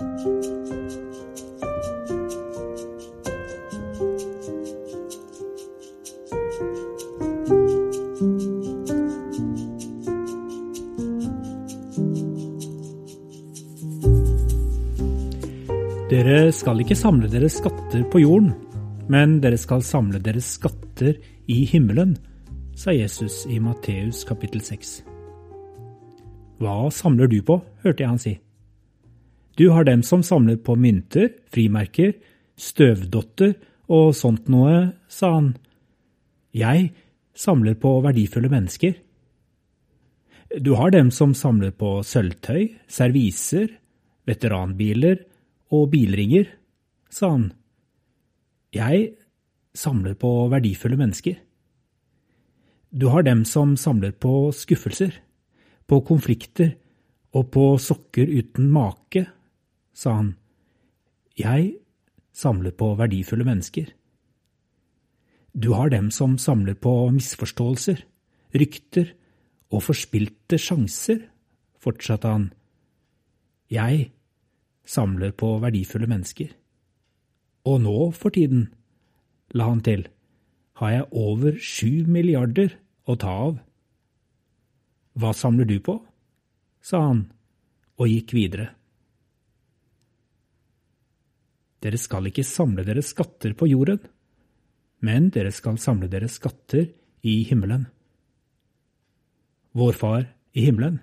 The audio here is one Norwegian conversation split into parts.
Dere skal ikke samle deres skatter på jorden, men dere skal samle deres skatter i himmelen, sa Jesus i Matteus kapittel 6. Hva samler du på, hørte jeg han si. Du har dem som samler på mynter, frimerker, støvdotter og sånt noe, sa han. Jeg samler på verdifulle mennesker. Du har dem som samler på sølvtøy, serviser, veteranbiler og bilringer, sa han. Jeg samler på verdifulle mennesker. Du har dem som samler på skuffelser, på konflikter og på sokker uten make, sa han. Jeg samler på verdifulle mennesker. Du har dem som samler på misforståelser, rykter og forspilte sjanser, fortsatte han. Jeg samler på verdifulle mennesker. Og nå for tiden, la han til, har jeg over sju milliarder å ta av. Hva samler du på? sa han og gikk videre. Dere skal ikke samle deres skatter på jorden, men dere skal samle deres skatter i himmelen. Vår Far i himmelen,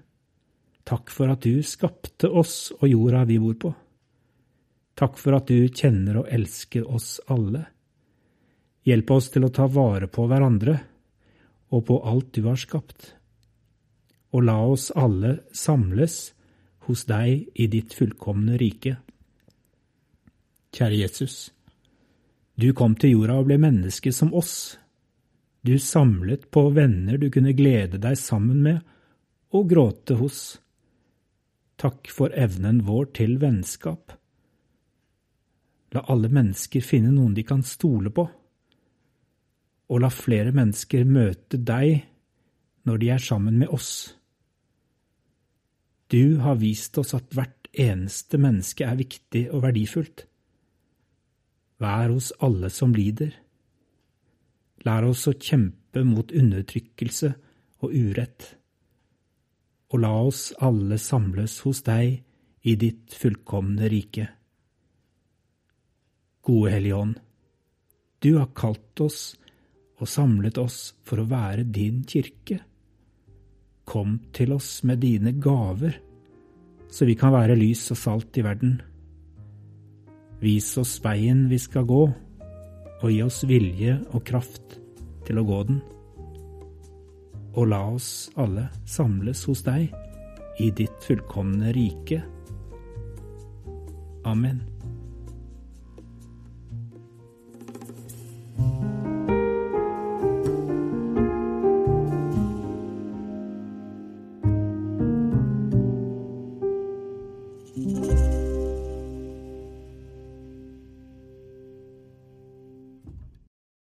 Takk for at du skapte oss og jorda vi bor på. Takk for at du kjenner og elsker oss alle. Hjelp oss til å ta vare på hverandre og på alt du har skapt. Og la oss alle samles hos deg i ditt fullkomne rike. Kjære Jesus, du kom til jorda og ble menneske som oss. Du samlet på venner du kunne glede deg sammen med og gråte hos. Takk for evnen vår til vennskap. La alle mennesker finne noen de kan stole på, og la flere mennesker møte deg når de er sammen med oss. Du har vist oss at hvert eneste menneske er viktig og verdifullt. Vær hos alle som lider. Lær oss å kjempe mot undertrykkelse og urett og la oss alle samles hos deg i ditt fullkomne rike. Gode Hellige Ånd, du har kalt oss og samlet oss for å være din kirke. Kom til oss med dine gaver, så vi kan være lys og salt i verden. Vis oss veien vi skal gå, og gi oss vilje og kraft til å gå den. Og la oss alle samles hos deg i ditt fullkomne rike. Amen. thank